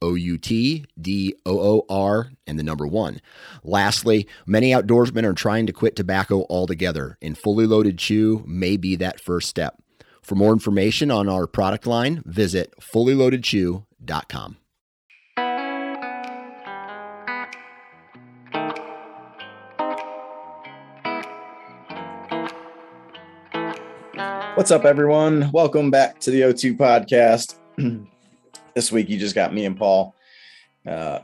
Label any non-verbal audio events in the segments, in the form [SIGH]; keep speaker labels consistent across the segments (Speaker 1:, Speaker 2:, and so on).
Speaker 1: O U T D O O R and the number one. Lastly, many outdoorsmen are trying to quit tobacco altogether, and fully loaded chew may be that first step. For more information on our product line, visit fullyloadedchew.com.
Speaker 2: What's up, everyone? Welcome back to the O2 podcast. [CLEARS THROAT] this week, you just got me and Paul. Uh,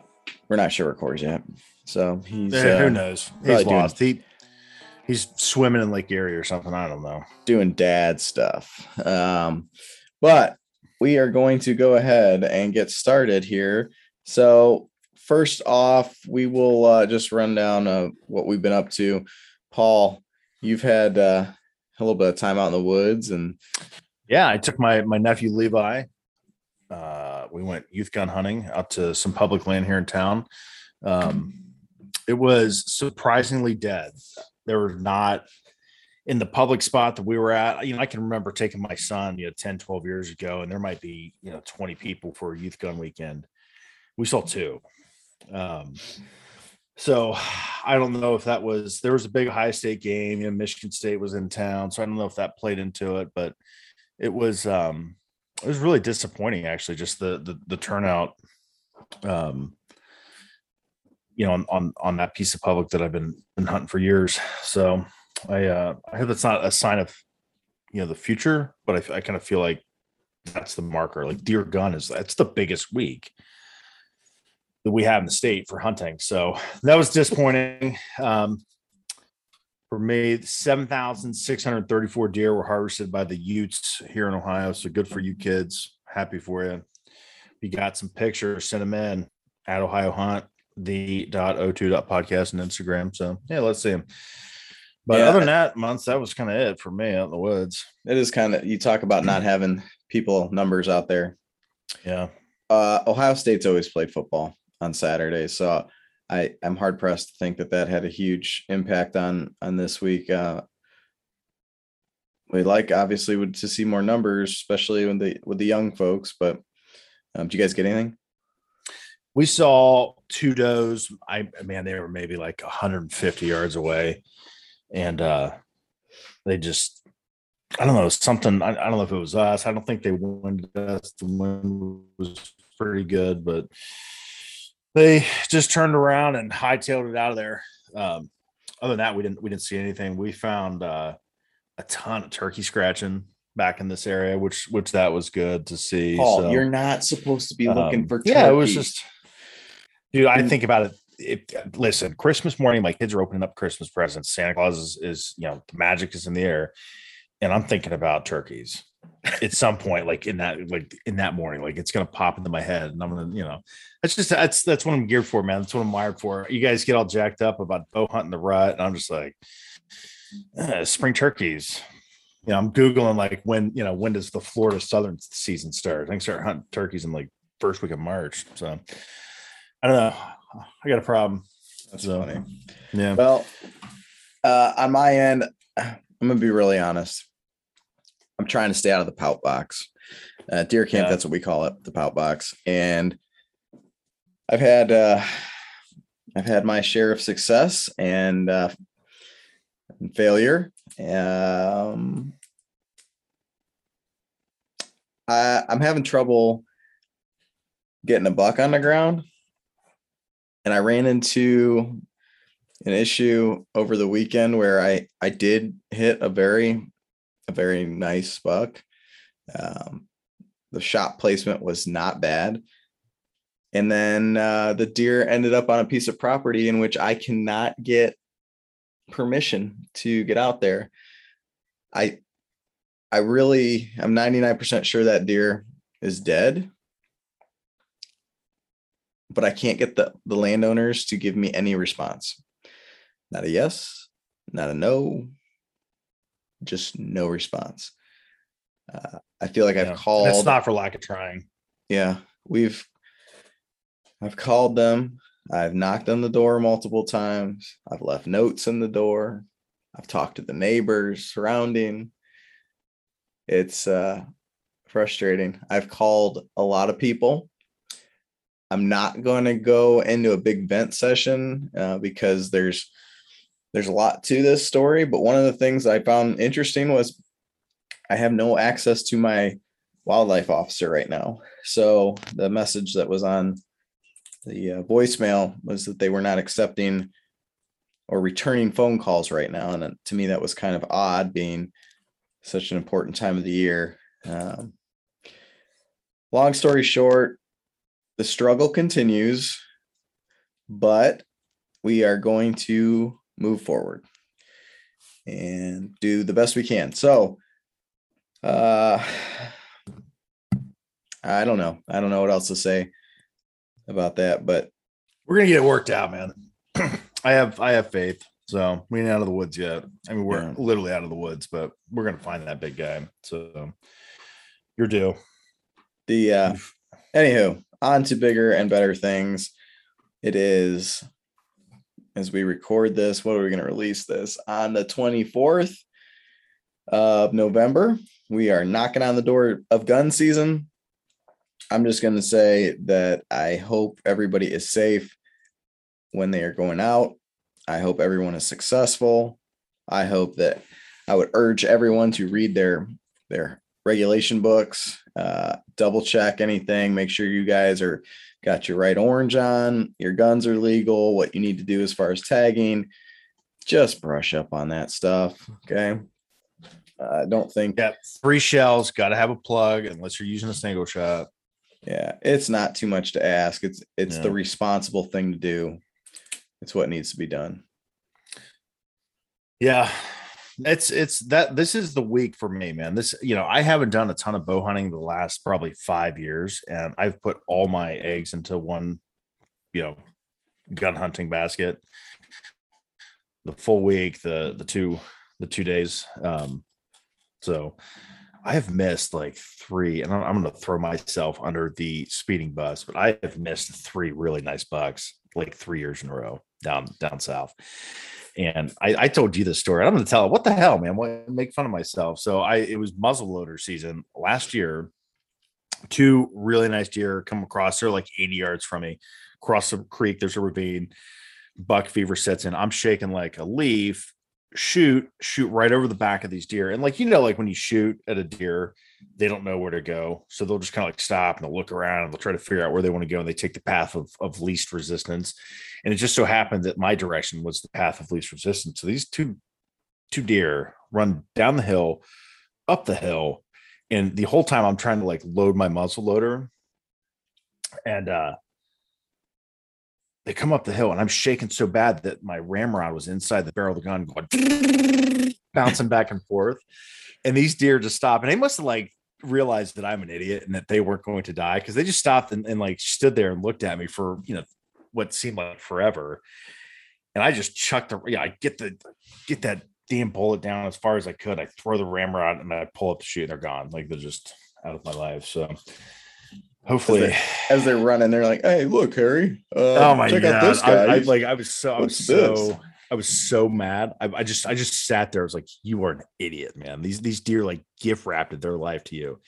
Speaker 2: we're not sure where Corey's yet, so he's
Speaker 3: Eh,
Speaker 2: uh,
Speaker 3: who knows? He's
Speaker 2: doing-
Speaker 3: lost. He he's swimming in Lake Erie or something. I don't know.
Speaker 2: doing dad stuff. Um, but we are going to go ahead and get started here. So, first off, we will uh, just run down uh, what we've been up to. Paul, you've had uh, a little bit of time out in the woods, and
Speaker 3: Yeah, I took my my nephew Levi. Uh, we went youth gun hunting out to some public land here in town. Um, it was surprisingly dead. There were not in the public spot that we were at. You know, I can remember taking my son, you know, 10, 12 years ago, and there might be, you know, 20 people for a youth gun weekend. We saw two. Um, so [SIGHS] I don't know if that was there was a big high state game, you know, Michigan State was in town. So I don't know if that played into it, but it was um it was really disappointing actually, just the the, the turnout um you know on, on on that piece of public that I've been been hunting for years. So I uh I hope that's not a sign of you know the future, but I kind of feel like that's the marker. Like deer gun is that's the biggest week that we have in the state for hunting. So that was disappointing. Um, for me, 7,634 deer were harvested by the Utes here in Ohio. So good for you kids. Happy for you. We got some pictures, send them in at Ohio Hunt, the dot o two dot podcast and Instagram. So yeah, let's see them. But
Speaker 2: Yeah.
Speaker 3: other than that, months, that was kind of it for me out in the woods.
Speaker 2: it is kind of you talk about not [CLEARS THROAT] having people numbers out there.
Speaker 3: Yeah.
Speaker 2: uh, Ohio State's always played football on Saturdays, so I I'm hard pressed to think that that had a huge impact on on this week. Uh, we like obviously would to see more numbers, especially with the with the young folks. But um, do you guys get anything?
Speaker 3: we saw two does. I man, they were maybe like 150 yards away, and uh they just I don't know something. I, I don't know if it was us. I don't think they winded us. The wind was pretty good, but they just turned around and hightailed it out of there. Um, other than that, we didn't we didn't see anything. We found uh, a ton of turkey scratching back in this area, which which that was good to see.
Speaker 2: Paul,
Speaker 3: So-
Speaker 2: you're not supposed to be looking
Speaker 3: um,
Speaker 2: for.
Speaker 3: yeah it was just dude i think about it if listen christmas morning my kids are opening up christmas presents santa claus is, is you know the magic is in the air and i'm thinking about turkeys at some point like in that like in that morning like it's gonna pop into my head and i'm gonna you know that's just that's that's what i'm geared for man. That's what i'm wired for. You guys get all jacked up about bow hunting the rut and i'm just like uh, spring turkeys. You know i'm googling like when you know when does the florida southern season start? I think start hunting turkeys in like first week of march so i don't know. I got a problem.
Speaker 2: That's
Speaker 3: so,
Speaker 2: funny.
Speaker 3: yeah.
Speaker 2: Well, uh, on my end, I'm gonna be really honest. I'm trying to stay out of the pout box. Uh, deer camp,
Speaker 3: Yeah.
Speaker 2: that's what we call it, the pout box. And I've had uh, I've had my share of success and, uh, and failure. Um, I, I'm having trouble getting a buck on the ground. And I ran into an issue over the weekend where I I did hit a very a very nice buck. Um, the shot placement was not bad, and then uh, the deer ended up on a piece of property in which I cannot get permission to get out there. I I really I'm 99% sure that deer is dead. but I can't get the, the landowners to give me any response. Not a yes, not a no, just no response. Uh, I feel like
Speaker 3: Yeah.
Speaker 2: I've called.
Speaker 3: It's not for lack of trying.
Speaker 2: yeah, we've. I've called them. I've knocked on the door multiple times. I've left notes in the door. I've talked to the neighbors surrounding. It's uh, frustrating. I've called a lot of people. I'm not going to go into a big vent session uh, because there's there's a lot to this story. But one of the things I found interesting was I have no access to my wildlife officer right now. So the message that was on the uh, voicemail was that they were not accepting or returning phone calls right now. And to me, that was kind of odd being such an important time of the year. Um, long story short, the struggle continues, but we are going to move forward and do the best we can. So, uh, I don't know. I don't know what else to say about that, but
Speaker 3: We're gonna get it worked out, man. [CLEARS THROAT] I have I have faith. So we ain't out of the woods yet. I mean, we're
Speaker 2: Yeah.
Speaker 3: literally out of the woods, but we're gonna find that big guy. So you're due.
Speaker 2: the uh anywho, on to bigger and better things. It is as we record this, what are we going to release this on the 24th of November? We are knocking on the door of gun season. I'm just going to say that I hope everybody is safe when they are going out. I hope everyone is successful. I hope that I would urge everyone to read their their regulation books, uh, double check anything, make sure you guys are got your right orange on, your guns are legal, what you need to do as far as tagging. Just brush up on that stuff. Okay. I don't think
Speaker 3: Yeah, three shells, gotta have a plug unless you're using a single shot.
Speaker 2: yeah, it's not too much to ask. It's it's the responsible thing to do. It's what needs to be done.
Speaker 3: Yeah. It's it's that this is the week for me, man. This, you know, I haven't done a ton of bow hunting the last probably five years, and I've put all my eggs into one, you know, gun hunting basket. The full week, the the two the two days. Um, so I have missed like three, and I'm, I'm going to throw myself under the speeding bus, but I have missed three really nice bucks like three years in a row down down south. And I, I told you this story. I'm going to tell it. What the hell, man? What make fun of myself? So I it was muzzleloader season last year. Two really nice deer come across. They're like 80 yards from me. Across the creek, there's a ravine. Buck fever sets in. I'm shaking like a leaf. Shoot, shoot right over the back of these deer. And like you know, like when you shoot at a deer, they don't know where to go. So they'll just kind of like stop and they'll look around and they'll try to figure out where they want to go. And they take the path of, of least resistance. And it just so happened that my direction was the path of least resistance. So these two two deer run down the hill, up the hill, and the whole time I'm trying to like load my muzzle loader. And uh they come up the hill and I'm shaking so bad that my ramrod was inside the barrel of the gun going [LAUGHS] bouncing back and forth. And these deer just stop and they must have like realized that I'm an idiot and that they weren't going to die because they just stopped and, and like stood there and looked at me for you know what seemed like forever. And I just chucked the yeah, I get the get that damn bullet down as far as I could. I throw the ramrod and I pull up the shoot and they're gone. Like they're just out of my life. So hopefully
Speaker 2: As they're running, they're like, "Hey, look, Harry! Uh,
Speaker 3: oh my
Speaker 2: check
Speaker 3: god.
Speaker 2: out this guy."
Speaker 3: I, I like I was so I was so I was so mad. I, I just I just sat there. I was like, you are an idiot, man. These these deer like gift wrapped their life to you.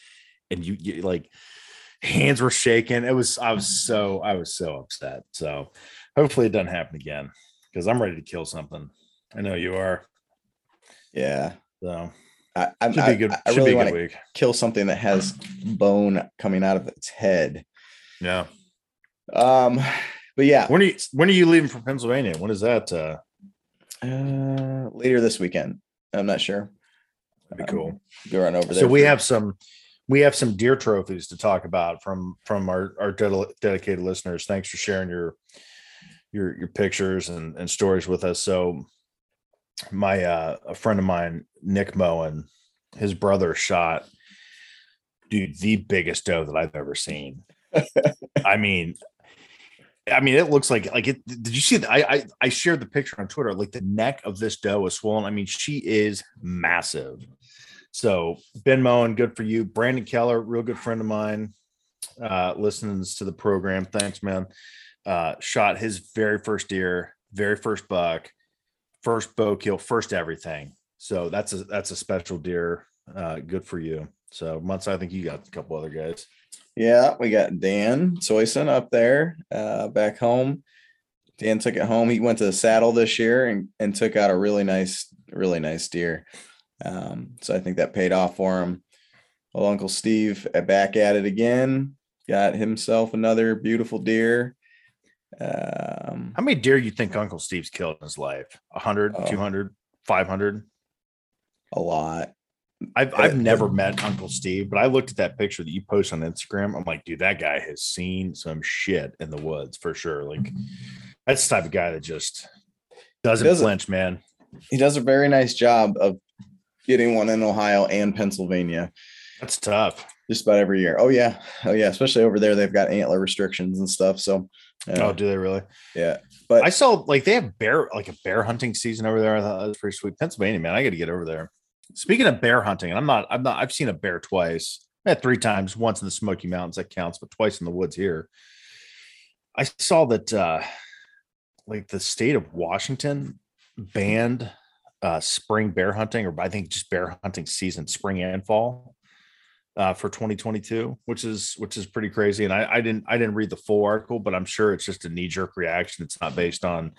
Speaker 3: And you, you like hands were shaking. It was I was so I was so upset. So hopefully it doesn't happen again because I'm ready to kill something. I know you are.
Speaker 2: yeah,
Speaker 3: So
Speaker 2: I, I'm,
Speaker 3: should be
Speaker 2: I,
Speaker 3: a good
Speaker 2: I
Speaker 3: should
Speaker 2: really
Speaker 3: be a
Speaker 2: want to kill something that has bone coming out of its head.
Speaker 3: Yeah.
Speaker 2: Um, but yeah,
Speaker 3: When are you when are you leaving for Pennsylvania? When is that uh
Speaker 2: uh, later this weekend. I'm not sure.
Speaker 3: that'd be
Speaker 2: Um,
Speaker 3: cool.
Speaker 2: Go run over there.
Speaker 3: So we have some we have some deer trophies to talk about from from our our ded- dedicated listeners. Thanks for sharing your your your pictures and and stories with us. So my uh a friend of mine, Nick Moen, his brother shot dude the biggest doe that I've ever seen. [LAUGHS] I mean, I mean, it looks like like it. Did you see? I, I I shared the picture on Twitter. Like the neck of this doe is swollen. I mean, she is massive. So Ben Moen, good for you. Brandon Keller, real good friend of mine, uh, listens to the program. Thanks, man. Uh, shot his very first deer, very first buck, first bow kill, first everything. So that's a that's a special deer. Uh, good for you. So months, I think you got a couple other guys.
Speaker 2: Yeah, we got Dan Soyson up there, uh, back home. Dan took it home. He went to the saddle this year and, and took out a really nice, really nice deer. Um, so I think that paid off for him. Well, Uncle Steve uh, back at it again. Got himself another beautiful deer. Um,
Speaker 3: How many deer you think Uncle Steve's killed in his life? 100,
Speaker 2: Oh.
Speaker 3: 200, 500?
Speaker 2: a lot.
Speaker 3: I've I've never met Uncle Steve, but I looked at that picture that you post on Instagram. I'm like, dude, that guy has seen some shit in the woods for sure. Like that's the type of guy that just doesn't
Speaker 2: Doesn't-
Speaker 3: flinch, man.
Speaker 2: He does a very nice job of getting one in Ohio and Pennsylvania
Speaker 3: That's tough.
Speaker 2: just about every year. Oh yeah, oh yeah. Especially over there, they've got antler restrictions and stuff. So, uh,
Speaker 3: Oh, do they really?
Speaker 2: yeah. But
Speaker 3: I saw like they have bear like a bear hunting season over there. I thought that was pretty sweet. Pennsylvania, man, I got to get over there. Speaking of bear hunting, and I'm not, I'm not, I've seen a bear twice. I had three times, once in the Smoky Mountains, that counts, but twice in the woods here. I saw that uh like the state of Washington banned uh spring bear hunting, or I think just bear hunting season, spring and fall. Uh, for 2022, which is which is pretty crazy, and I, I didn't I didn't read the full article, but I'm sure it's just a knee jerk reaction. It's not based on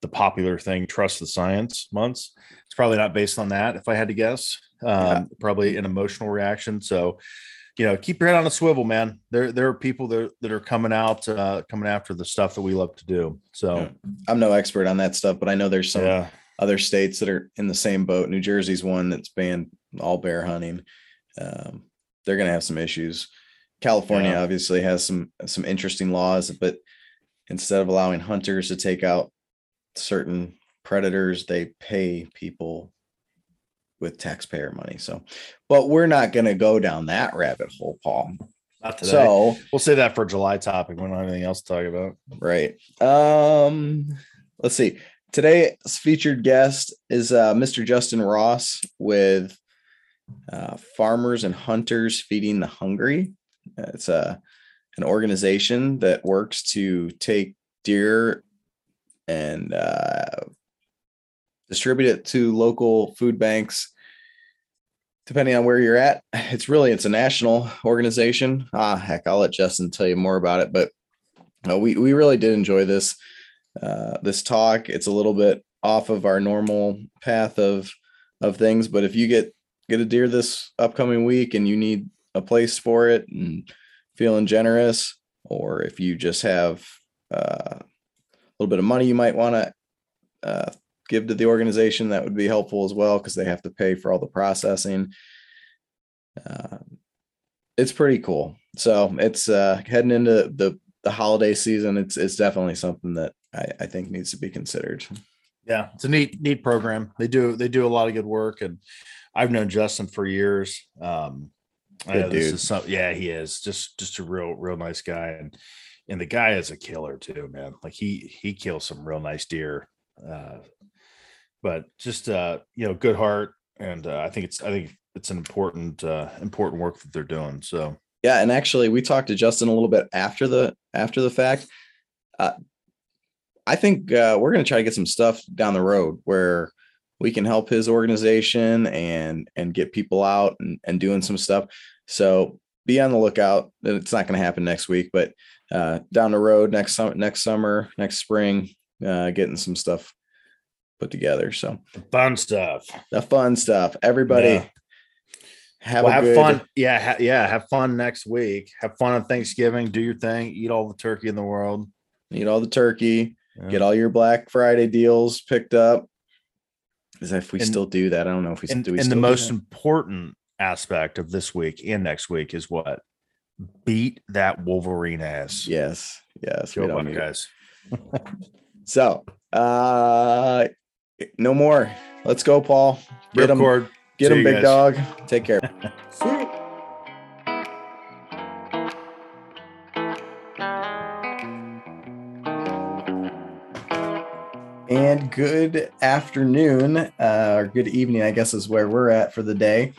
Speaker 3: the popular thing, trust the science months. It's probably not based on that, if I had to guess. Um,
Speaker 2: Yeah.
Speaker 3: Probably an emotional reaction. So, you know, keep your head on a swivel, man. There, there are people that, that are coming out, uh, coming after the stuff that we love to do. So,
Speaker 2: Yeah. I'm no expert on that stuff, but I know there's some
Speaker 3: yeah,
Speaker 2: other states that are in the same boat. New Jersey's one that's banned all bear hunting. Um, they're going to have some issues. California
Speaker 3: Yeah.
Speaker 2: obviously has some some interesting laws, but instead of allowing hunters to take out certain predators, they pay people with taxpayer money. So, but we're not going to go down that rabbit hole, Paul.
Speaker 3: not today.
Speaker 2: So,
Speaker 3: we'll say that for July topic. We don't have anything else to talk about.
Speaker 2: Right. Um, let's see. Today's featured guest is uh, Mr. Justin Ross with uh, Farmers and Hunters Feeding the Hungry. It's a an organization that works to take deer and uh, distribute it to local food banks depending on where you're at it's really it's a national organization ah heck i'll let justin tell you more about it but uh, we we really did enjoy this uh, this talk. It's a little bit off of our normal path of of things, but if you get get a deer this upcoming week and you need a place for it and feeling generous, or if you just have uh, a little bit of money you might want to uh, give to the organization, that would be helpful as well because they have to pay for all the processing. Uh, it's pretty cool. So it's uh, heading into the the holiday season. It's it's definitely something that I, I think needs to be considered.
Speaker 3: Yeah, it's a neat, neat program. They do, they do a lot of good work, and I've known Justin for years. Um, I
Speaker 2: Good dude.
Speaker 3: is some, yeah, he is just, just a real, real nice guy, and and the guy is a killer too, man. Like he, he kills some real nice deer. Uh, but just, uh, you know, good heart, and uh, I think it's, I think it's an important, uh, important work that they're doing. So
Speaker 2: Yeah, and actually, we talked to Justin a little bit after the after the fact. Uh, I think uh, we're going to try to get some stuff down the road where we can help his organization and and get people out and, and doing some stuff. So be on the lookout. It's not going to happen next week, but uh, down the road next summer, next summer, next spring, uh, getting some stuff put together. So
Speaker 3: fun stuff.
Speaker 2: the fun stuff. Everybody
Speaker 3: Yeah.
Speaker 2: have
Speaker 3: well,
Speaker 2: a
Speaker 3: have
Speaker 2: good,
Speaker 3: fun. Yeah, ha- yeah. Have fun next week. Have fun on Thanksgiving. Do your thing. Eat all the turkey in the world.
Speaker 2: Eat all the turkey.
Speaker 3: Yeah.
Speaker 2: get all your Black Friday deals picked up. If we
Speaker 3: And-
Speaker 2: still do that. I don't know if we
Speaker 3: and,
Speaker 2: do. We
Speaker 3: and the most
Speaker 2: that?
Speaker 3: important aspect of this week and next week is what beat that Wolverine ass.
Speaker 2: yes, yes.
Speaker 3: Go
Speaker 2: don't need- [LAUGHS] So, uh, no more. Let's go, Paul. Get him, get him, big
Speaker 3: guys.
Speaker 2: dog. Take care. [LAUGHS] good afternoon, uh, or good evening, I guess is where we're at for the day.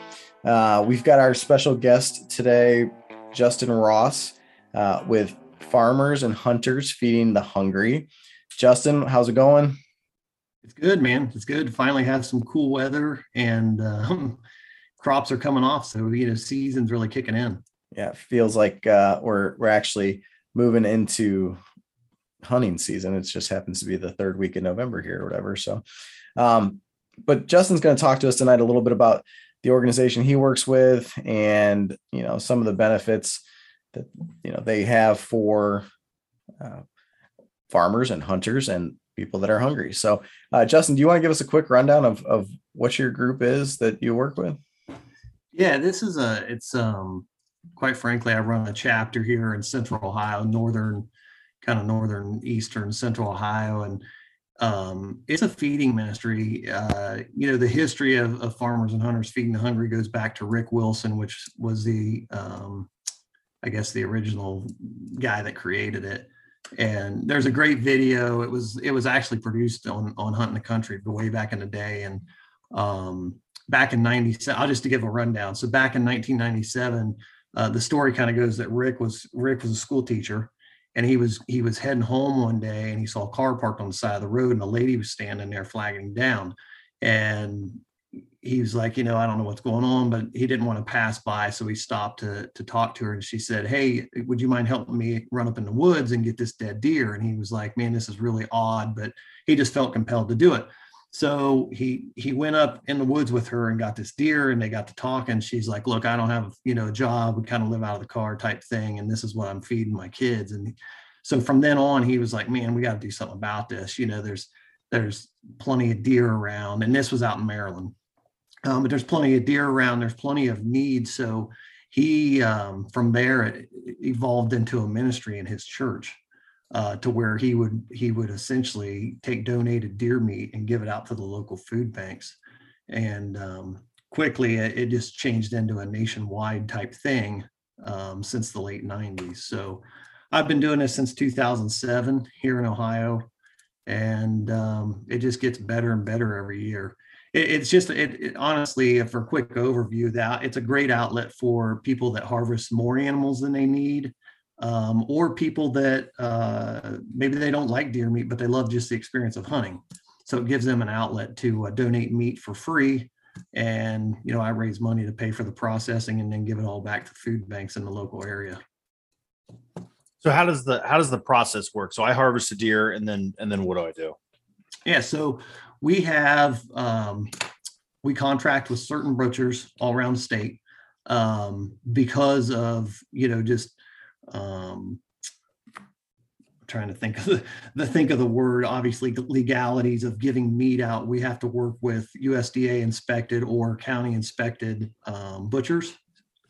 Speaker 2: Uh, we've got our special guest today, Justin Ross, uh, with Farmers and Hunters Feeding the Hungry. Justin, how's it going?
Speaker 4: It's good, man. It's good. Finally have some cool weather and um, [LAUGHS] crops are coming off. So, you know, season's really kicking in.
Speaker 2: Yeah, it feels like uh, we're we're actually moving into hunting season. It just happens to be the third week in November here or whatever. So, um, but Justin's going to talk to us tonight a little bit about the organization he works with and you know some of the benefits that you know they have for uh, farmers and hunters and people that are hungry. So, uh, Justin, do you want to give us a quick rundown of of what your group is that you work with?
Speaker 4: Yeah, this is a it's um quite frankly I run a chapter here in Central Ohio, northern kind of northern eastern central ohio and um, it's a feeding ministry. Uh, you know the history of, of, farmers and hunters feeding the hungry goes back to rick wilson which was the um, i guess the original guy that created it. And there's a great video. It was it was actually produced on on hunting the country way back in the day. And um, back in 97 i'll just to give a rundown. So back in 1997 uh, the story kind of goes that rick was rick was a school teacher and he was he was heading home one day and he saw a car parked on the side of the road and a lady was standing there flagging down. And he was like you know i don't know what's going on but he didn't want to pass by. So he stopped to to talk to her and she said hey would you mind helping me run up in the woods and get this dead deer? And he was like man this is really odd but he just felt compelled to do it so he he went up in the woods with her and got this deer and they got to talking. She's like look i don't have you know a job. We kind of live out of the car type thing and this is what i'm feeding my kids. And so from then on he was like man we got to do something about this. You know there's there's plenty of deer around. And this was out in maryland. Um, but there's plenty of deer around. There's plenty of needs so he um, from there evolved into a ministry in his church uh, to where he would he would essentially take donated deer meat and give it out to the local food banks. And um, quickly it, it, just changed into a nationwide type thing um, since the late 90s so i've been doing this since 2007 here in ohio. And um, it just gets better and better every year. It, it's just it, it, honestly for a quick overview that it's a great outlet for people that harvest more animals than they need um, or people that uh, maybe they don't like deer meat, but they love just the experience of hunting. So it gives them an outlet to uh, donate meat for free. And, you know, I raise money to pay for the processing and then give it all back to food banks in the local area.
Speaker 3: So how does the how does the process work? So I harvest a deer and then and then what do I do?
Speaker 4: Yeah, so we have um, we contract with certain butchers all around the state um, because of you know just um, trying to think of the, the, think of the word obviously the legalities of giving meat out. We have to work with usda inspected or county inspected um, butchers.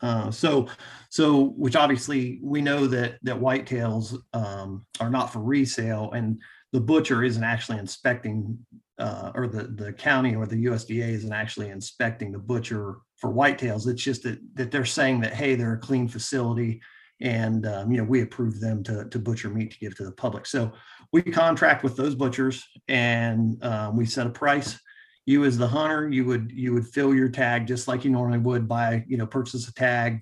Speaker 4: Uh, so so which obviously we know that that whitetails um, are not for resale and the butcher isn't actually inspecting uh, or the the county or the usda isn't actually inspecting the butcher for whitetails. It's just that that they're saying that hey they're a clean facility and um, you know we approve them to, to butcher meat to give to the public. So we contract with those butchers and um, we set a price. You as the hunter you would you would fill your tag just like you normally would by you know purchase a tag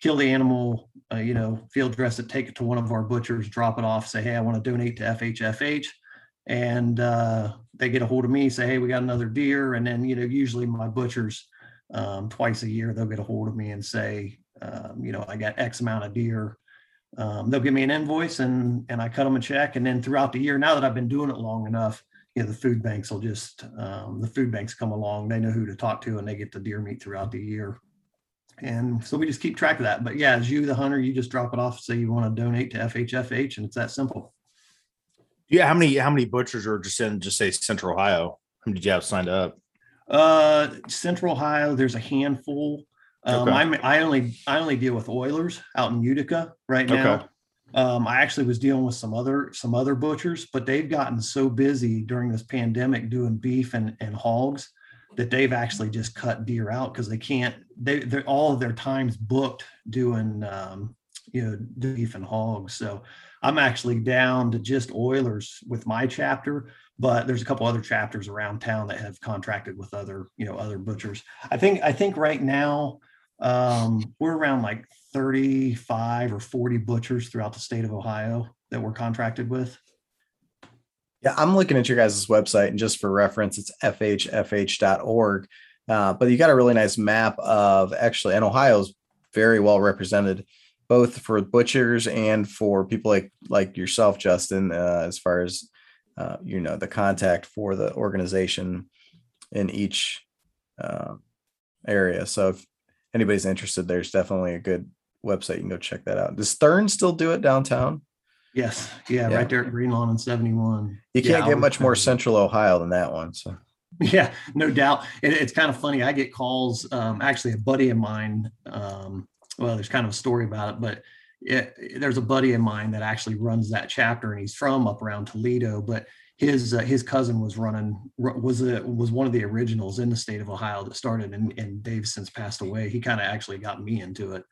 Speaker 4: kill the animal uh, you know field dress it take it to one of our butchers drop it off say hey i want to donate to fhfh and uh, they get a hold of me say hey we got another deer and then you know usually my butchers um, twice a year they'll get a hold of me and say um, you know, I got X amount of deer. Um, they'll give me an invoice and and I cut them a check. And then throughout the year, now that I've been doing it long enough, you know, the food banks will just um, the food banks come along. They know who to talk to, and they get the deer meat throughout the year. And so we just keep track of that. But yeah, as you, the hunter, you just drop it off. Say you want to donate to FHFH, and it's that simple.
Speaker 3: Yeah, how many how many butchers are just in just say Central Ohio? How many did you have signed up?
Speaker 4: Uh, Central Ohio, there's a handful. Um, okay. I'm, I only I only deal with Oilers out in Utica right now. Okay. Um, I actually was dealing with some other some other butchers, but they've gotten so busy during this pandemic doing beef and, and hogs that they've actually just cut deer out because they can't. They they're all of their times booked doing um, you know beef and hogs. So I'm actually down to just Oilers with my chapter, but there's a couple other chapters around town that have contracted with other, you know, other butchers. I think, I think right now, um, we're around like 35 or 40 butchers throughout the state of Ohio that we're contracted with.
Speaker 2: Yeah, I'm looking at your guys' website, and just for reference, it's fhfh.org. Uh, but you got a really nice map of actually, and Ohio's very well represented, both for butchers and for people like like yourself, Justin, uh, as far as uh, you know the contact for the organization in each uh, area. So if anybody's interested, there's definitely a good website. You can go check that out. Does Thurn still do it downtown?
Speaker 4: Yes. Yeah.
Speaker 2: Yeah.
Speaker 4: Right there at Green Lawn and 71.
Speaker 2: You can't
Speaker 4: I
Speaker 2: get much more central Ohio than that one. So [LAUGHS]
Speaker 4: Yeah, no doubt. It, it's kind of funny. I get calls. Um, actually, a buddy of mine. Um, well, there's kind of a story about it, but it, there's a buddy of mine that actually runs that chapter, and he's from up around Toledo. But his uh, his cousin was running was a was one of the originals in the state of Ohio that started, and, and Dave's since passed away. He kind of actually got me into it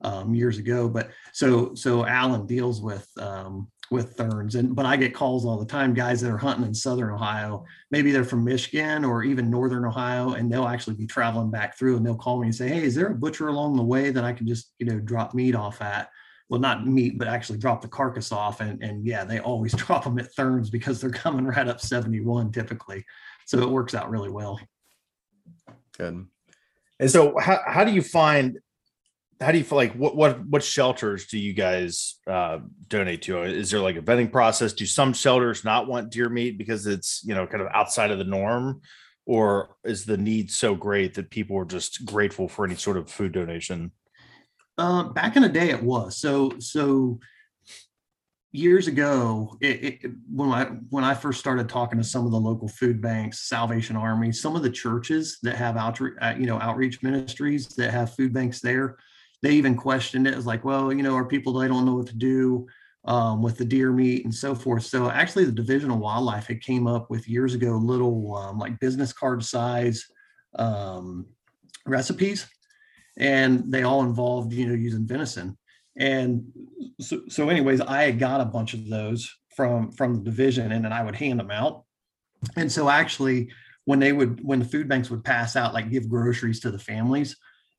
Speaker 4: um, years ago. But so so Alan deals with um, with Thurns, and but I get calls all the time, guys that are hunting in Southern Ohio maybe they're from Michigan or even Northern Ohio, and they'll actually be traveling back through and they'll call me and say, Hey, is there a butcher along the way that I can just, you know, drop meat off at? Well, not meat, but actually drop the carcass off. And, and yeah, they always [LAUGHS] drop them at Thurns because they're coming right up 71 typically. So it works out really well.
Speaker 2: good.
Speaker 3: And so how, how do you find how do you feel like what what what shelters do you guys uh, donate to? Is there like a vetting process? Do some shelters not want deer meat because it's you know kind of outside of the norm, or is the need so great that people are just grateful for any sort of food donation?
Speaker 4: Um, back in the day, it was so so. Years ago, it, it, when I when I first started talking to some of the local food banks, Salvation Army, some of the churches that have outreach, uh, you know, outreach ministries that have food banks there, they even questioned it. It was like, well, you know, are people they don't know what to do um, with the deer meat and so forth. So actually, the Division of Wildlife had came up with years ago little um, like business card size um, recipes and they all involved you know using venison. And so, so anyways i got a bunch of those from from the division and then i would hand them out. And so actually when they would when the food banks would pass out like give groceries to the families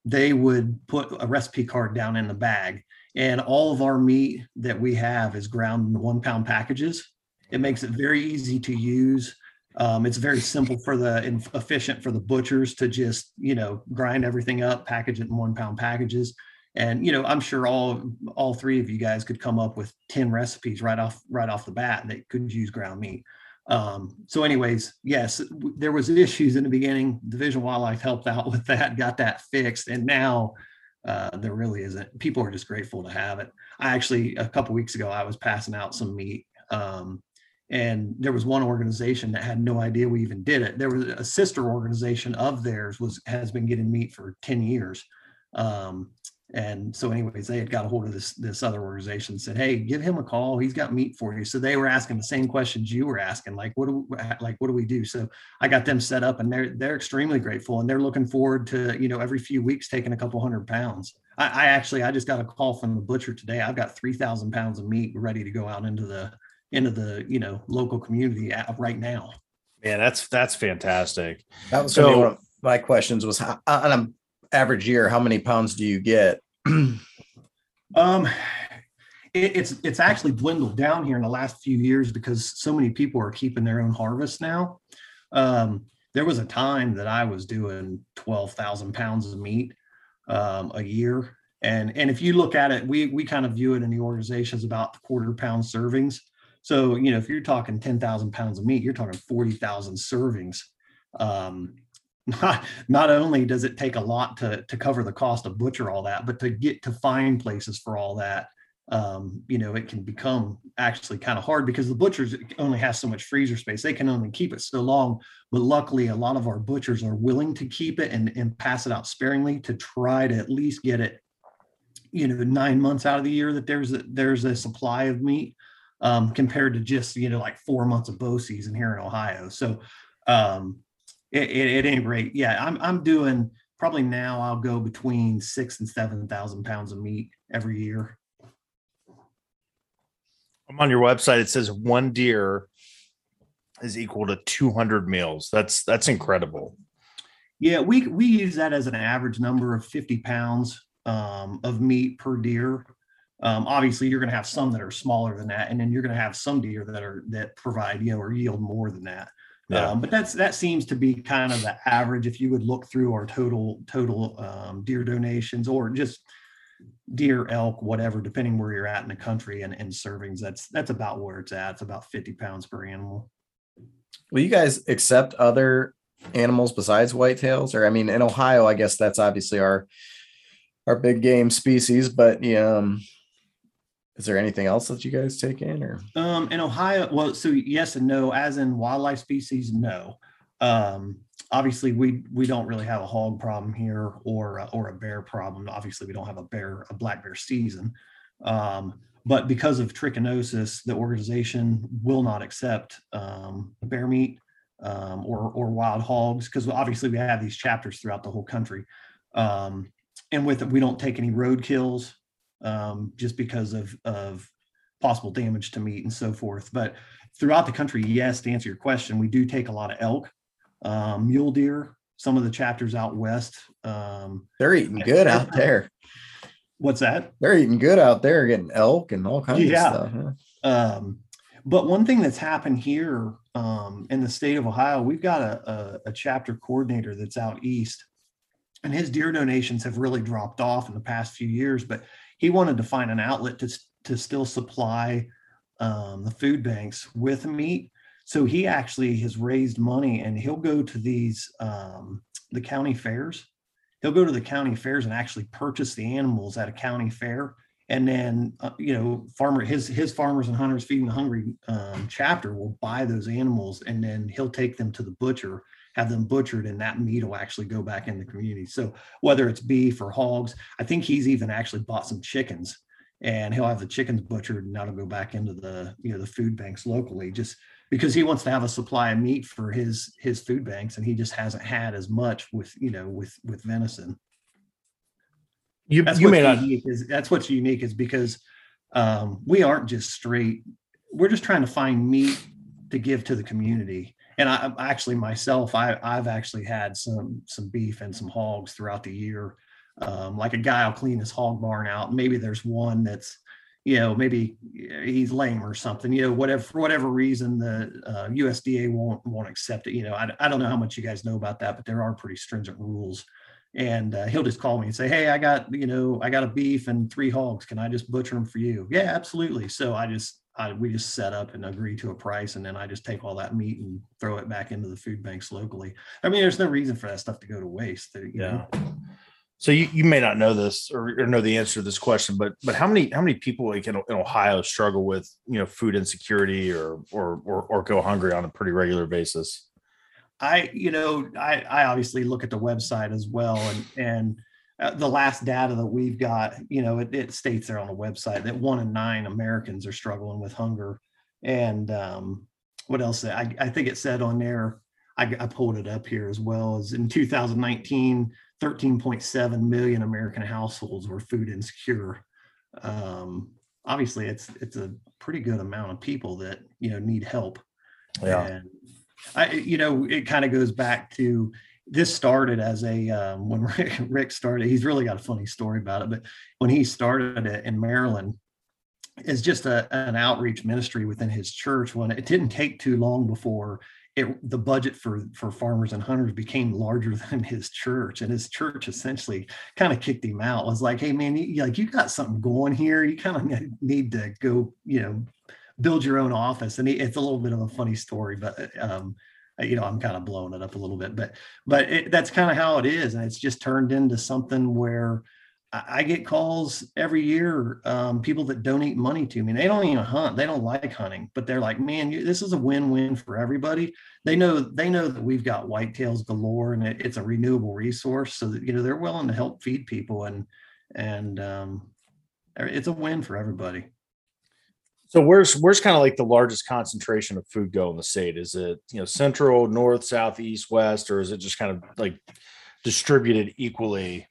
Speaker 4: they would put a recipe card down in the bag. And all of our meat that we have is ground in one pound packages. It makes it very easy to use um, it's very simple for the and efficient for the butchers to just you know grind everything up, package it in one pound packages, and you know I'm sure all all three of you guys could come up with ten recipes right off right off the bat that could use ground meat. Um, so, anyways, yes, w- there was issues in the beginning. Division Wildlife helped out with that, got that fixed, and now uh, there really isn't. People are just grateful to have it. I actually a couple weeks ago I was passing out some meat. Um, and there was one organization that had no idea we even did it. There was a sister organization of theirs was has been getting meat for 10 years. Um, and so anyways they had got a hold of this this other organization and said hey give him a call. He's got meat for you. So they were asking the same questions you were asking like what do we, like what do we do? So i got them set up and they're they're extremely grateful and they're looking forward to you know every few weeks taking a couple hundred pounds. I, I actually i just got a call from the butcher today. I've got 3000 pounds of meat ready to go out into the into the you know local community at, right now.
Speaker 3: Man, that's that's fantastic.
Speaker 2: That was
Speaker 3: So-
Speaker 2: one of my questions was how, on an average year, how many pounds do you get? [CLEARS THROAT]
Speaker 4: Um, it, it's it's actually dwindled down here in the last few years because so many people are keeping their own harvest now. Um, there was a time that I was doing twelve thousand pounds of meat um, a year, and and if you look at it, we we kind of view it in the organization as about quarter pound servings. So you know, if you're talking ten thousand pounds of meat, you're talking forty thousand servings. Um, [LAUGHS] not not only does it take a lot to to cover the cost of butcher all that, but to get to find places for all that, um, you know, it can become actually kind of hard because the butchers only have so much freezer space. They can only keep it so long. But luckily, a lot of our butchers are willing to keep it and, and pass it out sparingly to try to at least get it, you know, nine months out of the year that there's a, there's a supply of meat um, compared to just you know like four months of bow season here in Ohio. So um, it, it, at any rate, yeah, I'm I'm doing probably now I'll go between six and seven thousand pounds of meat every year.
Speaker 3: I'm on your website. It says one deer is equal to 200 meals. That's that's incredible.
Speaker 4: Yeah, we we use that as an average number of 50 pounds um, of meat per deer. Um, obviously, you're going to have some that are smaller than that, and then you're going to have some deer that are that provide you know or yield more than that.
Speaker 3: Yeah.
Speaker 4: Um, but that's that seems to be kind of the average if you would look through our total total um, deer donations or just deer, elk, whatever, depending where you're at in the country and, and servings. That's that's about where it's at. It's about 50 pounds per animal.
Speaker 2: Will you guys accept other animals besides whitetails? Or I mean, in Ohio, I guess that's obviously our our big game species, but um is there anything else that you guys take in or
Speaker 4: Um, in Ohio, well, so yes and no. As in wildlife species, no. Um, obviously, we we don't really have a hog problem here or uh, or a bear problem. Obviously, we don't have a bear a black bear season. Um, but because of trichinosis, the organization will not accept um, bear meat um, or or wild hogs because obviously we have these chapters throughout the whole country. Um, and with it, we don't take any road kills um, just because of of possible damage to meat and so forth. But throughout the country, yes, to answer your question, we do take a lot of elk, um, mule deer, some of the chapters out west. Um,
Speaker 2: they're eating good out there.
Speaker 4: what's that?
Speaker 2: They're eating good out there, getting elk and all kinds
Speaker 4: Yeah.
Speaker 2: of stuff. huh?
Speaker 4: Um, but one thing that's happened here um, in the state of Ohio, we've got a, a, a chapter coordinator that's out east, and his deer donations have really dropped off in the past few years. But he wanted to find an outlet to to still supply um, the food banks with meat. So he actually has raised money, and he'll go to these um, the county fairs. He'll go to the county fairs and actually purchase the animals at a county fair and then uh, you know farmer his his farmers and hunters feeding the hungry um, chapter will buy those animals and then he'll take them to the butcher have them butchered and that meat will actually go back in the community. So whether it's beef or hogs i think he's even actually bought some chickens and he'll have the chickens butchered and that'll go back into the you know the food banks locally just because he wants to have a supply of meat for his his food banks and he just hasn't had as much with you know with with venison.
Speaker 3: You
Speaker 4: that's
Speaker 3: you may not
Speaker 4: is that's what's unique is because um, we aren't just straight we're just trying to find meat to give to the community and i actually myself i i've actually had some some beef and some hogs throughout the year um, like a guy will clean his hog barn out maybe there's one that's you know maybe he's lame or something you know whatever for whatever reason the uh, usda won't won't accept it you know I, I don't know how much you guys know about that but there are pretty stringent rules and uh, he'll just call me and say, "Hey, I got you know I got a beef and three hogs. Can I just butcher them for you?" Yeah, absolutely. So I just I, we just set up and agree to a price, and then I just take all that meat and throw it back into the food banks locally. I mean, there's no reason for that stuff to go to waste. Uh, you
Speaker 3: yeah.
Speaker 4: know?
Speaker 3: So you, you may not know this or, or know the answer to this question, but but how many how many people like in, in Ohio struggle with you know food insecurity or or or, or go hungry on a pretty regular basis?
Speaker 4: I, you know, I, I obviously look at the website as well, and and uh, the last data that we've got, you know, it, it states there on the website that one in nine Americans are struggling with hunger, and um, what else? I, I think it said on there. I, I pulled it up here as well as in 2019, 13.7 million American households were food insecure. Um, obviously, it's it's a pretty good amount of people that you know need help.
Speaker 3: Yeah.
Speaker 4: And I, you know, it kind of goes back to this started as a um, when [LAUGHS] Rick, Rick started. He's really got a funny story about it, but when he started it in Maryland, it's just a, an outreach ministry within his church. When it didn't take too long before it, the budget for for farmers and hunters became larger [LAUGHS] than his church, and his church essentially kind of kicked him out. Was like, hey man, you, like you got something going here. You kind of need to go, you know, build your own office and it's a little bit of a funny story but um you know i'm kind of blowing it up a little bit but but it, that's kind of how it is and it's just turned into something where i, I get calls every year um, people that donate money to me they don't even hunt they don't like hunting but they're like man you, this is a win-win for everybody. They know they know that we've got whitetails galore and it, it's a renewable resource so that you know they're willing to help feed people and and um, it's a win for everybody
Speaker 3: So where's where's kind of like the largest concentration of food go in the state? Is it you know central, north, south, east, west, or is it just kind of like distributed equally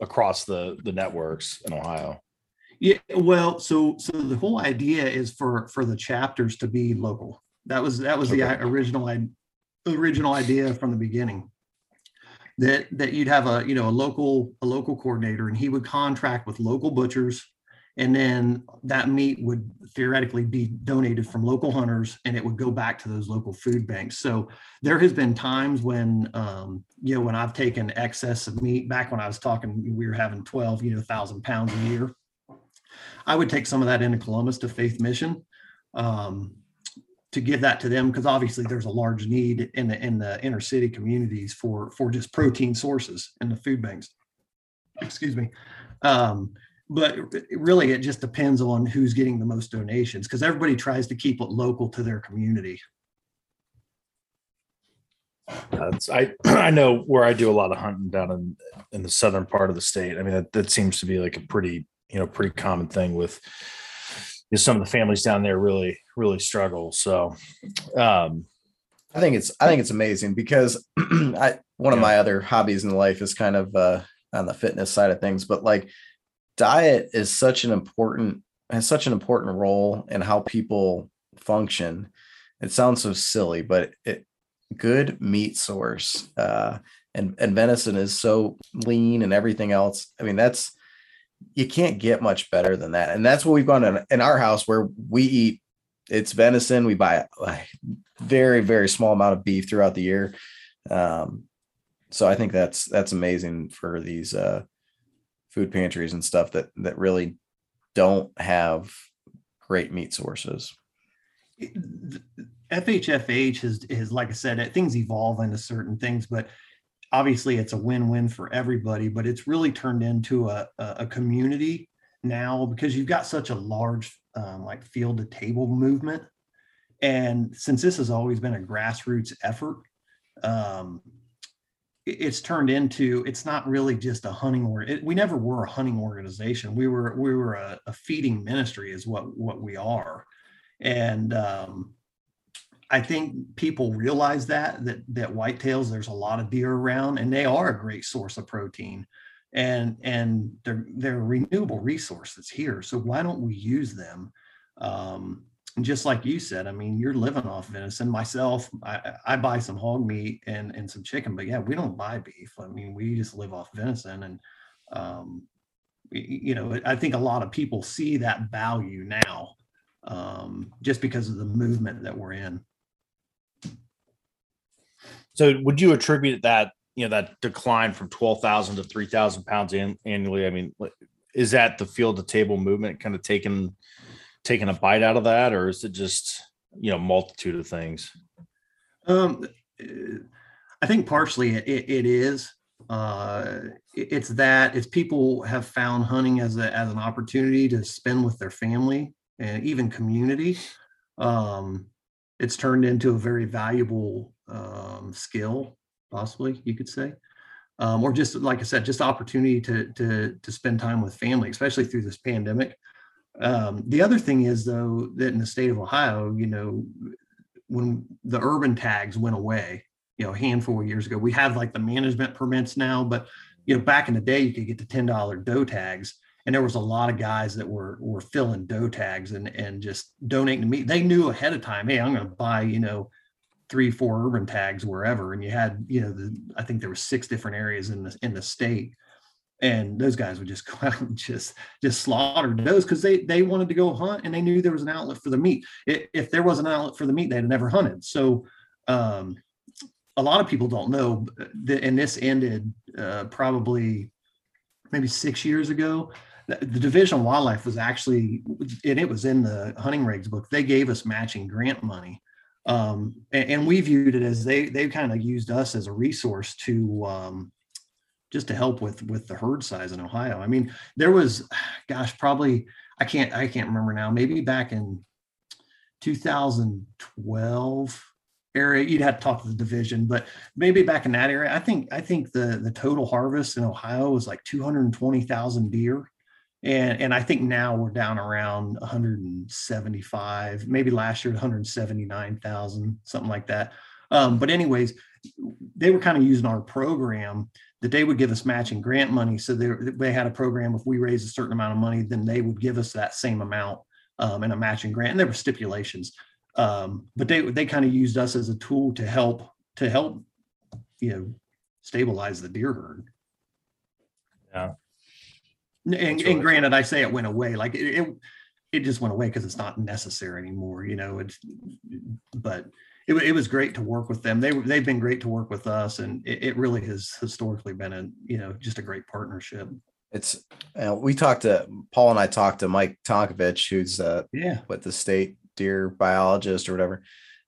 Speaker 3: across the the networks in Ohio?
Speaker 4: Yeah, well, so so the whole idea is for for the chapters to be local. That was that was the original original idea from the beginning. That that you'd have a you know a local a local coordinator and he would contract with local butchers and then that meat would theoretically be donated from local hunters and it would go back to those local food banks. So there has been times when um, you know when I've taken excess of meat back when I was talking we were having 12 you know thousand pounds a year. I would take some of that into Columbus to Faith Mission um, to give that to them because obviously there's a large need in the in the inner city communities for for just protein sources in the food banks. Excuse me. Um, but really, it just depends on who's getting the most donations because everybody tries to keep it local to their community.
Speaker 3: That's I [CLEARS THROAT] I know where I do a lot of hunting down in in the southern part of the state. I mean that that seems to be like a pretty you know pretty common thing with you know, some of the families down there really really struggle. So um
Speaker 2: I think it's I think it's amazing because [CLEARS THROAT] I one of my other hobbies in life is kind of uh on the fitness side of things, but like diet is such an important has such an important role in how people function. It sounds so silly, but it good meat source uh and and venison is so lean and everything else. I mean that's you can't get much better than that. And that's what we've gone in, in our house where we eat it's venison. We buy a very, very small amount of beef throughout the year. Um, so I think that's that's amazing for these uh, food pantries and stuff that that really don't have great meat sources.
Speaker 4: FHFH is is like I said, things evolve into certain things, but obviously it's a win-win for everybody. But it's really turned into a a, community now because you've got such a large um, like field to table movement, and since this has always been a grassroots effort, um, it's turned into it's not really just a hunting or we never were a hunting organization. We were we were a, a feeding ministry is what what we are. And um, I think people realize that that that whitetails there's a lot of deer around and they are a great source of protein. And and they're they're renewable resource that's here. So why don't we use them? Um, just like you said I mean you're living off venison myself I, I buy some hog meat and and some chicken but yeah we don't buy beef I mean we just live off venison and um, you know I think a lot of people see that value now um, just because of the movement that we're in.
Speaker 3: so would you attribute that you know that decline from 12,000 to 3,000 pounds an, annually? I mean is that the field to table movement kind of taking taking a bite out of that or is it just you know multitude of things?
Speaker 4: Um, I think partially it, it, it is. Uh, it's that it's people have found hunting as a as an opportunity to spend with their family and even community. Um, it's turned into a very valuable um, skill, possibly you could say, um, or just like I said, just opportunity to to to spend time with family, especially through this pandemic. Um, the other thing is though that in the state of Ohio, you know, when the urban tags went away, you know, a handful of years ago, we have like the management permits now, but you know, back in the day, you could get the ten dollar doe tags, and there was a lot of guys that were were filling doe tags and and just donating to me. They knew ahead of time, hey, I'm going to buy, you know, three, four urban tags wherever, and you had, you know, the I think there were six different areas in the in the state. And those guys would just [LAUGHS] go out and just just slaughter those because they they wanted to go hunt and they knew there was an outlet for the meat. I- If there was an outlet for the meat, they'd never hunted. So um, a lot of people don't know that, and this ended uh, probably maybe six years ago. The, Division of Wildlife was actually, and it was in the hunting regs book. They gave us matching grant money, um, and, and we viewed it as they they kind of used us as a resource to um, just to help with with the herd size in Ohio. I mean, there was, [SIGHS] gosh, probably I can't I can't remember now. Maybe back in 2012 area you'd have to talk to the division but maybe back in that area i think i think the the total harvest in ohio was like 220000 deer and and i think now we're down around 175 maybe last year 179000 something like that um, but anyways they were kind of using our program that they would give us matching grant money so they, they had a program if we raised a certain amount of money then they would give us that same amount um, in a matching grant and there were stipulations um, but they they kind of used us as a tool to help to help you know stabilize the deer herd.
Speaker 3: Yeah.
Speaker 4: And, and, granted, I say it went away, like it, it, it just went away because it's not necessary anymore, you know, it's, but it, it was great to work with them. They they've been great to work with us and it, it really has historically been a, you know, just a great partnership.
Speaker 2: It's uh, we talked to Paul and I talked to Mike Tonkovich, who's uh,
Speaker 4: Yeah.
Speaker 2: what the state deer biologist or whatever,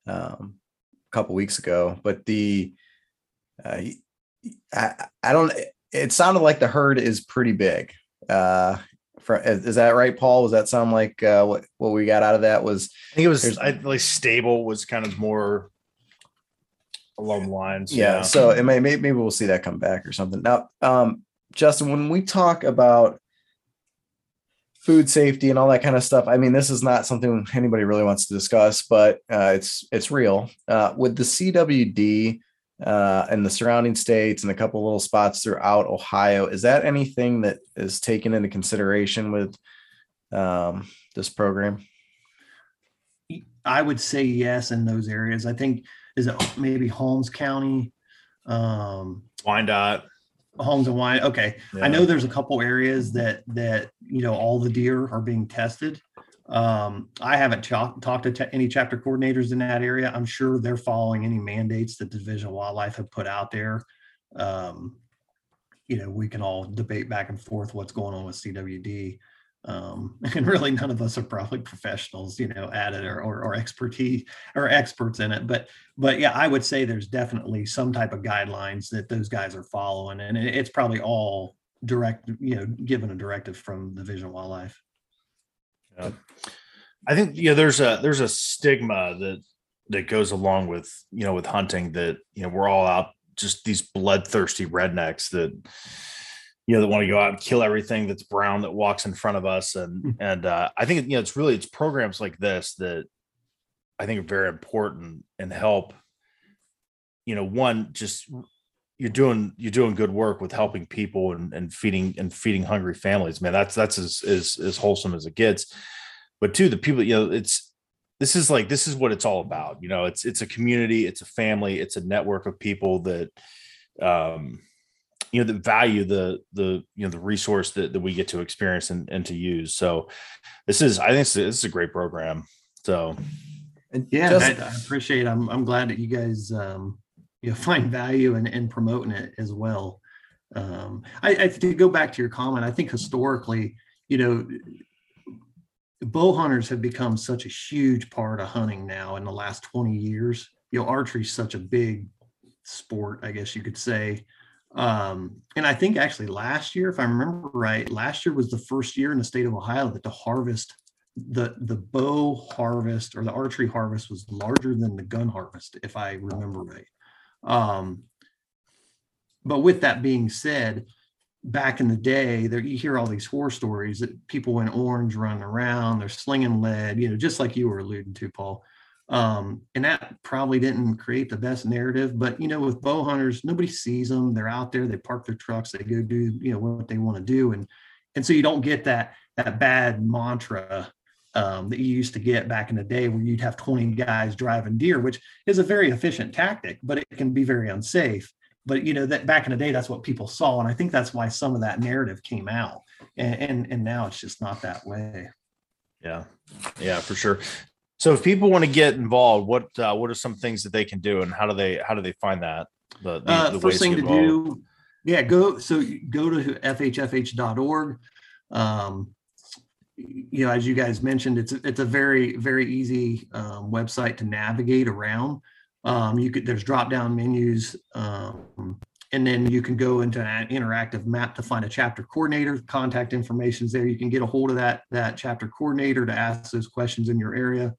Speaker 2: um, a couple weeks ago. But the uh, I, I don't. It sounded like the herd is pretty big. Uh, is that right, Paul? Was that sound like uh, what what we got out of that was
Speaker 3: I think it was I, like stable was kind of more along the lines.
Speaker 2: yeah, so it may, may maybe we'll see that come back or something now um justin when we talk about food safety and all that kind of stuff i mean this is not something anybody really wants to discuss but uh it's it's real uh with the cwd uh and the surrounding states and a couple little spots throughout ohio is that anything that is taken into consideration with um this program
Speaker 4: I would say yes in those areas. I think, is it maybe Holmes County? Um,
Speaker 3: Wyandot.
Speaker 4: Holmes and Wine. Okay. I know there's a couple areas that that you know all the deer are being tested. Um, I haven't talked to ta- any chapter coordinators in that area. I'm sure they're following any mandates that the Division of Wildlife have put out there. Um, you know, we can all debate back and forth what's going on with CWD. Um, [LAUGHS] and really none of us are probably professionals, you know, at it or, or, or expertise or experts in it. But but yeah, I would say there's definitely some type of guidelines that those guys are following, and it's probably all direct, you know, given a directive from the Division of Wildlife.
Speaker 3: I think yeah, there's a there's a stigma that that goes along with you know with hunting that you know we're all out just these bloodthirsty rednecks that you know that want to go out and kill everything that's brown that walks in front of us. And and uh, I think you know it's really it's programs like this that I think are very important and help you know one just you're doing you're doing good work with helping people and, and feeding and feeding hungry families man that's that's as, as as wholesome as it gets. But two the people you know it's this is like this is what it's all about you know it's it's a community it's a family it's a network of people that um you know that value the the you know the resource that, that we get to experience and, and to use. So this is i think this is, this is a great program. So
Speaker 2: And
Speaker 4: Yeah,
Speaker 2: just-
Speaker 4: I, I appreciate. I'm I'm glad that you guys um, you know [LAUGHS] find value in, in promoting it as well. Um, I, I to go back to your comment, I think historically, you know, bow hunters have become such a huge part of hunting now in the last 20 years. You know, archery is such a big sport, I guess you could say. Um, and I think actually last year, if I remember right, last year was the first year in the state of Ohio that the harvest the the bow harvest or the archery harvest was larger than the gun harvest if i remember right um but with that being said back in the day there you hear all these horror stories that people went orange running around they're slinging lead you know just like you were alluding to paul. Um and that probably didn't create the best narrative but you know with bow hunters nobody sees them they're out there they park their trucks they go do you know what they want to do and and so you don't get that that bad mantra um, that you used to get back in the day where you'd have 20 guys driving deer, which is a very efficient tactic, but it can be very unsafe. But you know that back in the day, that's what people saw, and I think that's why some of that narrative came out. And and, and now it's just not that way.
Speaker 3: yeah yeah for sure so if people want to get involved what uh, what are some things that they can do and how do they how do they find that the, the,
Speaker 4: Uh,
Speaker 3: the
Speaker 4: first thing
Speaker 3: get
Speaker 4: to do, yeah, go so go to fhfh.org. Um, you know, as you guys mentioned, it's a- it's a very very easy um, website to navigate around. Um, you could there's drop down menus, um, and then you can go into an interactive map to find a chapter coordinator. Contact information is there. You can get a hold of that that chapter coordinator to ask those questions in your area.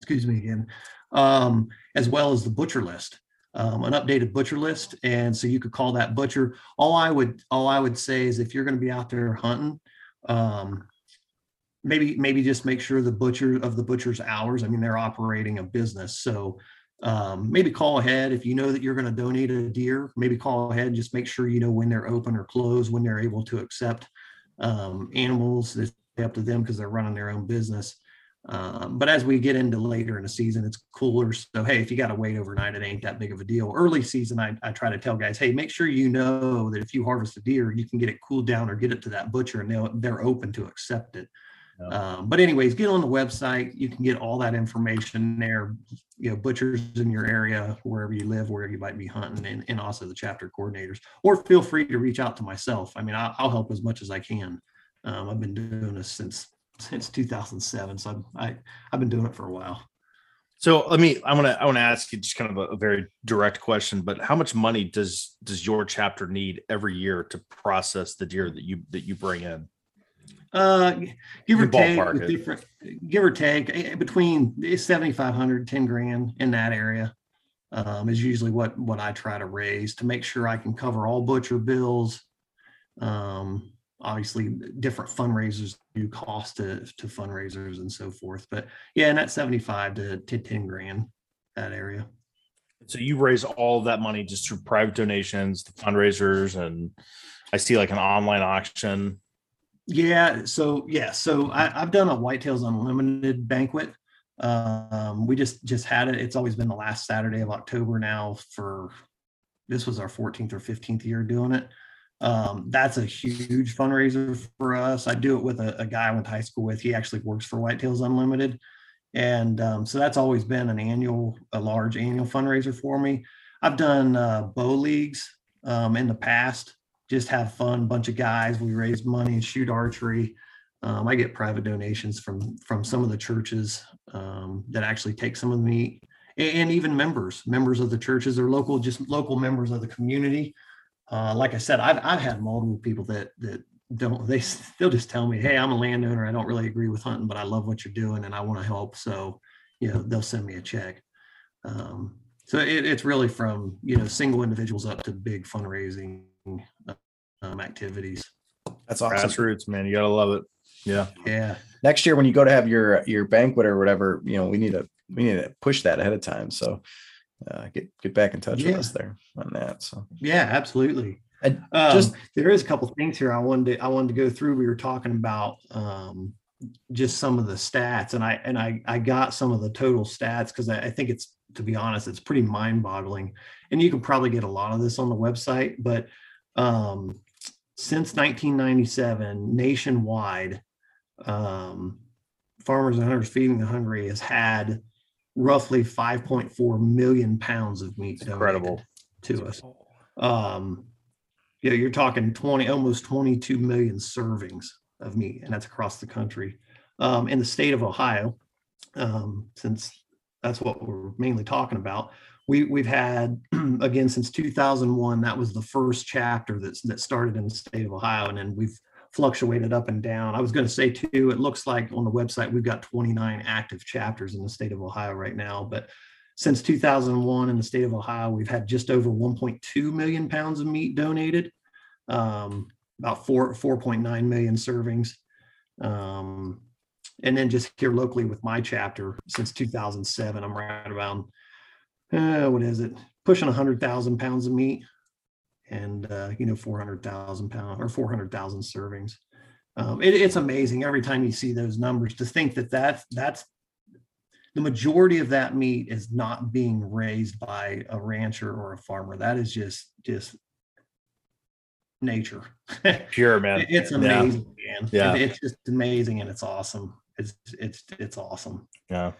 Speaker 4: Excuse me again, um, as well as the butcher list um, an updated butcher list. And so you could call that butcher. All I would, all I would say is if you're going to be out there hunting, um, maybe, maybe just make sure the butcher of the butcher's hours. I mean, they're operating a business. So um, maybe call ahead if you know that you're going to donate a deer, maybe call ahead and just make sure you know when they're open or closed, when they're able to accept um, animals. It's up to them because they're running their own business. Um, but as we get into later in the season, it's cooler. So hey, if you got to wait overnight, it ain't that big of a deal. Early season, I, I try to tell guys, hey, make sure you know that if you harvest a deer, you can get it cooled down or get it to that butcher, and they'll they're open to accept it. Um, but anyways, get on the website. You can get all that information there. You know, butchers in your area, wherever you live, where you might be hunting, and, and also the chapter coordinators. Or feel free to reach out to myself. I mean, I'll, I'll help as much as I can. Um, I've been doing this since since 2007, so I'm, I I've been doing it for a while.
Speaker 3: So let me. I want to. I want to ask you just kind of a, a very direct question. But how much money does does your chapter need every year to process the deer that you that you bring in?
Speaker 4: Uh, give or take,
Speaker 3: ballpark
Speaker 4: with
Speaker 3: it.
Speaker 4: different, give or take eh, between 7,500, 10 grand in that area. Um, is usually what, what I try to raise to make sure I can cover all butcher bills. Um, obviously different fundraisers do cost to, to fundraisers and so forth, but yeah, and that 75 to, to 10 grand, that area.
Speaker 3: So you raise all that money just through private donations, the fundraisers, and I see like an online auction.
Speaker 4: Yeah, so yeah, so I, I've done a Whitetails Unlimited banquet. Um, we just just had it. It's always been the last Saturday of October now for this was our 14th or 15th year doing it. Um, that's a huge fundraiser for us. I do it with a, a guy I went to high school with. He actually works for Whitetails Unlimited. And um, so that's always been an annual, a large annual fundraiser for me. I've done uh, bow leagues um, in the past just have fun bunch of guys we raise money and shoot archery um, i get private donations from from some of the churches um, that actually take some of the meat and, and even members members of the churches or local just local members of the community uh, like i said I've, I've had multiple people that that don't they [LAUGHS] they'll just tell me hey i'm a landowner i don't really agree with hunting but i love what you're doing and i want to help so you know they'll send me a check um, so it, it's really from you know single individuals up to big fundraising um, activities.
Speaker 2: That's awesome.
Speaker 3: Grassroots, man. You gotta love it. Yeah.
Speaker 4: Yeah,
Speaker 2: Next year when you go to have your your banquet or whatever, you know, we need to we need to push that ahead of time. So uh, get get back in touch with us there on that. So
Speaker 4: yeah, absolutely.
Speaker 2: And
Speaker 4: Um,
Speaker 2: just-
Speaker 4: there is a couple things here I wanted to I wanted to go through. We were talking about um, just some of the stats, and I and I I got some of the total stats because I, I think it's to be honest, it's pretty mind boggling. And you can probably get a lot of this on the website, but um, since 1997, nationwide, um, Farmers and Hunters Feeding the Hungry has had roughly 5.4 million pounds of meat
Speaker 3: incredible.
Speaker 4: donated to us. Um, you know, you're talking 20, almost 22 million servings of meat, and that's across the country. Um, in the state of Ohio, um, since that's what we're mainly talking about, we we've had [CLEARS THROAT] again since 2001. That was the first chapter that's that started in the state of Ohio, and then we've fluctuated up and down. I was going to say too, it looks like on the website we've got 29 active chapters in the state of Ohio right now, but since 2001 in the state of Ohio, we've had just over 1.2 million pounds of meat donated, um, about four 4.9 million servings. Um, and then just here locally with my chapter since 2007, I'm right around uh, what is it, pushing 100,000 pounds of meat, and uh, you know 400,000 pound or 400,000 servings. Um, it, it's amazing every time you see those numbers to think that that's that's the majority of that meat is not being raised by a rancher or a farmer. That is just just nature. [LAUGHS]
Speaker 3: Pure, man.
Speaker 4: It- it's
Speaker 3: Yeah.
Speaker 4: amazing, man.
Speaker 3: Yeah.
Speaker 4: It- it's just amazing and it's awesome. It's it's it's awesome.
Speaker 3: Yeah.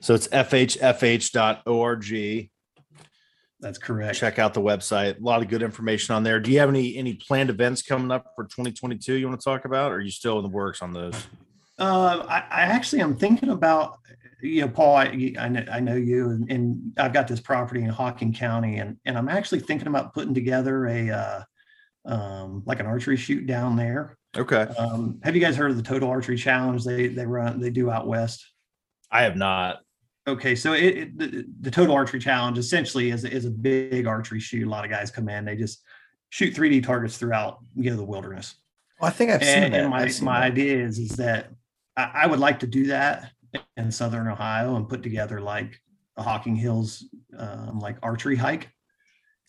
Speaker 3: So it's fhfh.org.
Speaker 4: That's correct.
Speaker 3: Check out the website. A lot of good information on there. Do you have any any planned events coming up for 2022 you want to talk about? Or are you still in the works on those?
Speaker 4: Uh, I, I actually I'm thinking about you know Paul I I know, I know you and, and I've got this property in Hocking County and and I'm actually thinking about putting together a uh, um, like an archery shoot down there.
Speaker 3: Okay.
Speaker 4: Um, have you guys heard of the Total Archery Challenge? They they run they do out west.
Speaker 3: I have not.
Speaker 4: Okay, so it, it the, the Total Archery Challenge essentially is is a big archery shoot. A lot of guys come in, they just shoot 3D targets throughout you know the wilderness.
Speaker 2: Oh, I think I've seen
Speaker 4: and,
Speaker 2: that.
Speaker 4: and my
Speaker 2: seen
Speaker 4: my
Speaker 2: that.
Speaker 4: idea is is that I, I would like to do that in southern Ohio and put together like a Hocking Hills um, like archery hike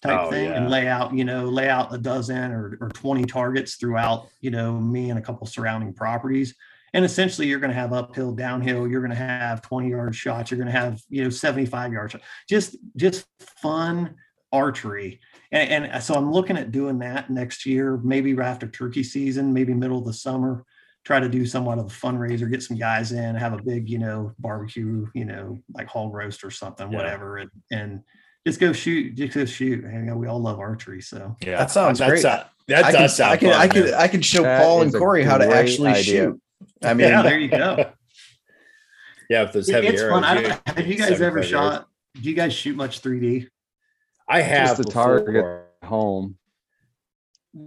Speaker 4: type
Speaker 3: Oh,
Speaker 4: thing and
Speaker 3: yeah.
Speaker 4: lay out you know lay out a dozen or, or 20 targets throughout you know me and a couple surrounding properties and essentially you're going to have uphill, downhill. You're going to have 20 yard shots. You're going to have you know 75 yard shots. Just just fun archery. And, and so I'm looking at doing that next year, maybe after turkey season, maybe middle of the summer try to do somewhat of a fundraiser, get some guys in, have a big, you know, barbecue, you know, like hog roast or something,
Speaker 3: Yeah.
Speaker 4: whatever, and, and just go shoot, just go shoot. And, you know, we all love archery, so
Speaker 3: Yeah,
Speaker 2: That sounds
Speaker 3: that's
Speaker 2: great.
Speaker 3: A, that
Speaker 2: I
Speaker 3: does
Speaker 2: can,
Speaker 3: sound
Speaker 2: I can,
Speaker 3: fun,
Speaker 2: I can,
Speaker 3: man.
Speaker 2: I can show
Speaker 5: That
Speaker 2: Paul and Corey how to actually
Speaker 5: idea.
Speaker 2: shoot. I [LAUGHS] mean,
Speaker 4: yeah, there you go. [LAUGHS]
Speaker 3: yeah, with those heavy
Speaker 4: it's
Speaker 3: arrows.
Speaker 4: fun. I don't, have you guys ever
Speaker 3: 75 yards.
Speaker 4: shot? Do you guys shoot much 3D?
Speaker 3: I have
Speaker 5: the
Speaker 3: before.
Speaker 5: target. home.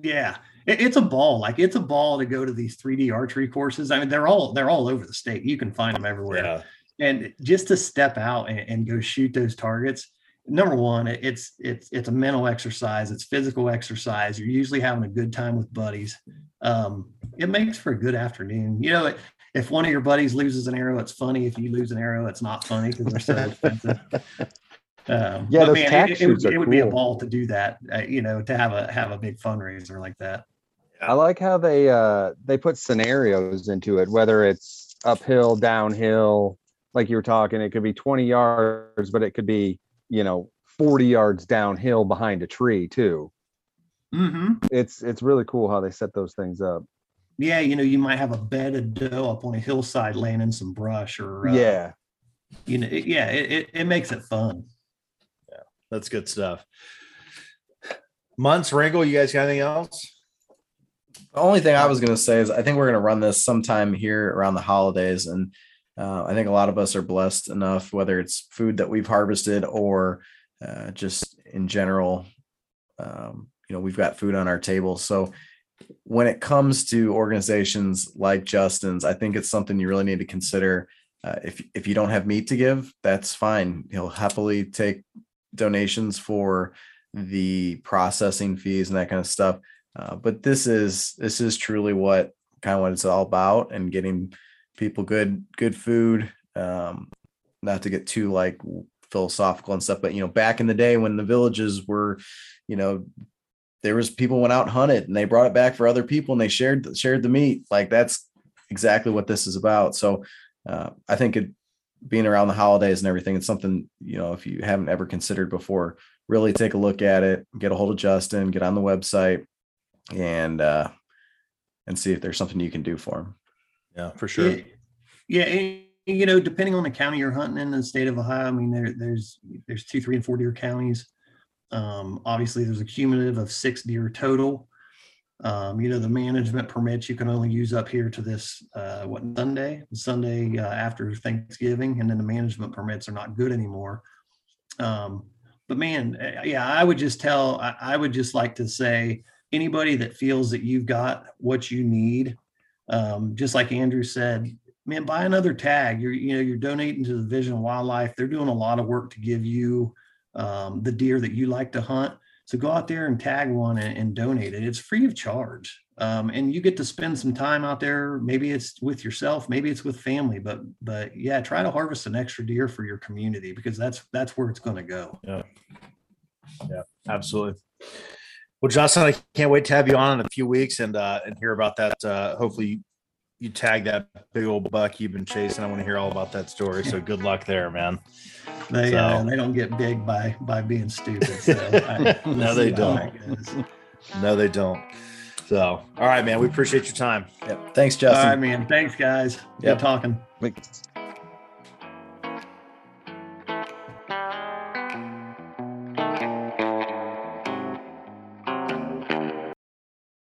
Speaker 4: Yeah, it, it's a ball. Like it's a ball to go to these 3D archery courses. I mean, they're all they're all over the state. You can find them everywhere.
Speaker 3: Yeah,
Speaker 4: and just to step out and, and go shoot those targets number one it- it's it's it's a mental exercise it's physical exercise you're usually having a good time with buddies um, it makes for a good afternoon. You know if one of your buddies loses an arrow it's funny. If you lose an arrow it's not funny because they're so [LAUGHS] expensive um,
Speaker 5: Yeah,
Speaker 4: but
Speaker 5: those
Speaker 4: man,
Speaker 5: tack
Speaker 4: it, it would,
Speaker 5: shoots are
Speaker 4: it would be a ball to do that uh, you know to have a have a big fundraiser like that.
Speaker 5: I like how they uh they put scenarios into it, whether it's uphill, downhill, like you were talking, it could be 20 yards, but it could be, you know, 40 yards downhill behind a tree too.
Speaker 4: Mm-hmm.
Speaker 5: It's it's really cool how they set those things up.
Speaker 4: yeah you know you might have a bed of doe up on a hillside laying in some brush or uh,
Speaker 5: yeah.
Speaker 4: you know, it, yeah, it, it, it makes it fun.
Speaker 3: Yeah, that's good stuff. Months, Ringo, you guys got anything else?
Speaker 2: The only thing I was going to say is I think we're going to run this sometime here around the holidays. And uh, I think a lot of us are blessed enough, whether it's food that we've harvested or uh, just in general, um, you know, we've got food on our table. So when it comes to organizations like Justin's, I think it's something you really need to consider. Uh, if, if you don't have meat to give, that's fine. He'll happily take donations for the processing fees and that kind of stuff. Uh, but this is this is truly what kind of what it's all about and getting people good good food um not to get too like philosophical and stuff but you know back in the day when the villages were you know there was people went out and hunted and they brought it back for other people and they shared shared the meat like that's exactly what this is about so uh, i think it being around the holidays and everything it's something you know if you haven't ever considered before really take a look at it get a hold of justin get on the website and uh and see if there's something you can do for them.
Speaker 3: Yeah, for sure.
Speaker 4: Yeah, yeah, and, you know, depending on the county you're hunting in the state of Ohio, I mean, there, there's there's two, three, and four deer counties. Um, obviously, there's a cumulative of six deer total. Um, you know, the management permits you can only use up here to this uh, what Sunday, Sunday uh, after Thanksgiving, and then the management permits are not good anymore. Um, but man, eh, yeah, I would just tell, I, I would just like to say, anybody that feels that you've got what you need, um, just like Andrew said, man, buy another tag. You're, you know, you're donating to the Vision Wildlife. They're doing a lot of work to give you um, the deer that you like to hunt. So go out there and tag one and, and donate it. It's free of charge. Um, and you get to spend some time out there. Maybe it's with yourself, maybe it's with family, but but yeah, try to harvest an extra deer for your community because that's that's where it's going to go.
Speaker 3: Yeah, yeah, absolutely. Well, Justin, I can't wait to have you on in a few weeks and uh, and hear about that. Uh, hopefully, you, you tag that big old buck you've been chasing. I want to hear all about that story. So good luck there, man.
Speaker 4: They uh,
Speaker 3: So-
Speaker 4: they don't get big by by being stupid. So [LAUGHS] I,
Speaker 3: No, they don't. No, they don't. So, all right, man. We appreciate your time.
Speaker 2: Yep. Thanks,
Speaker 4: All
Speaker 2: Justin.
Speaker 4: right, man. Thanks, guys.
Speaker 2: Yep.
Speaker 4: Good talking.
Speaker 5: Like,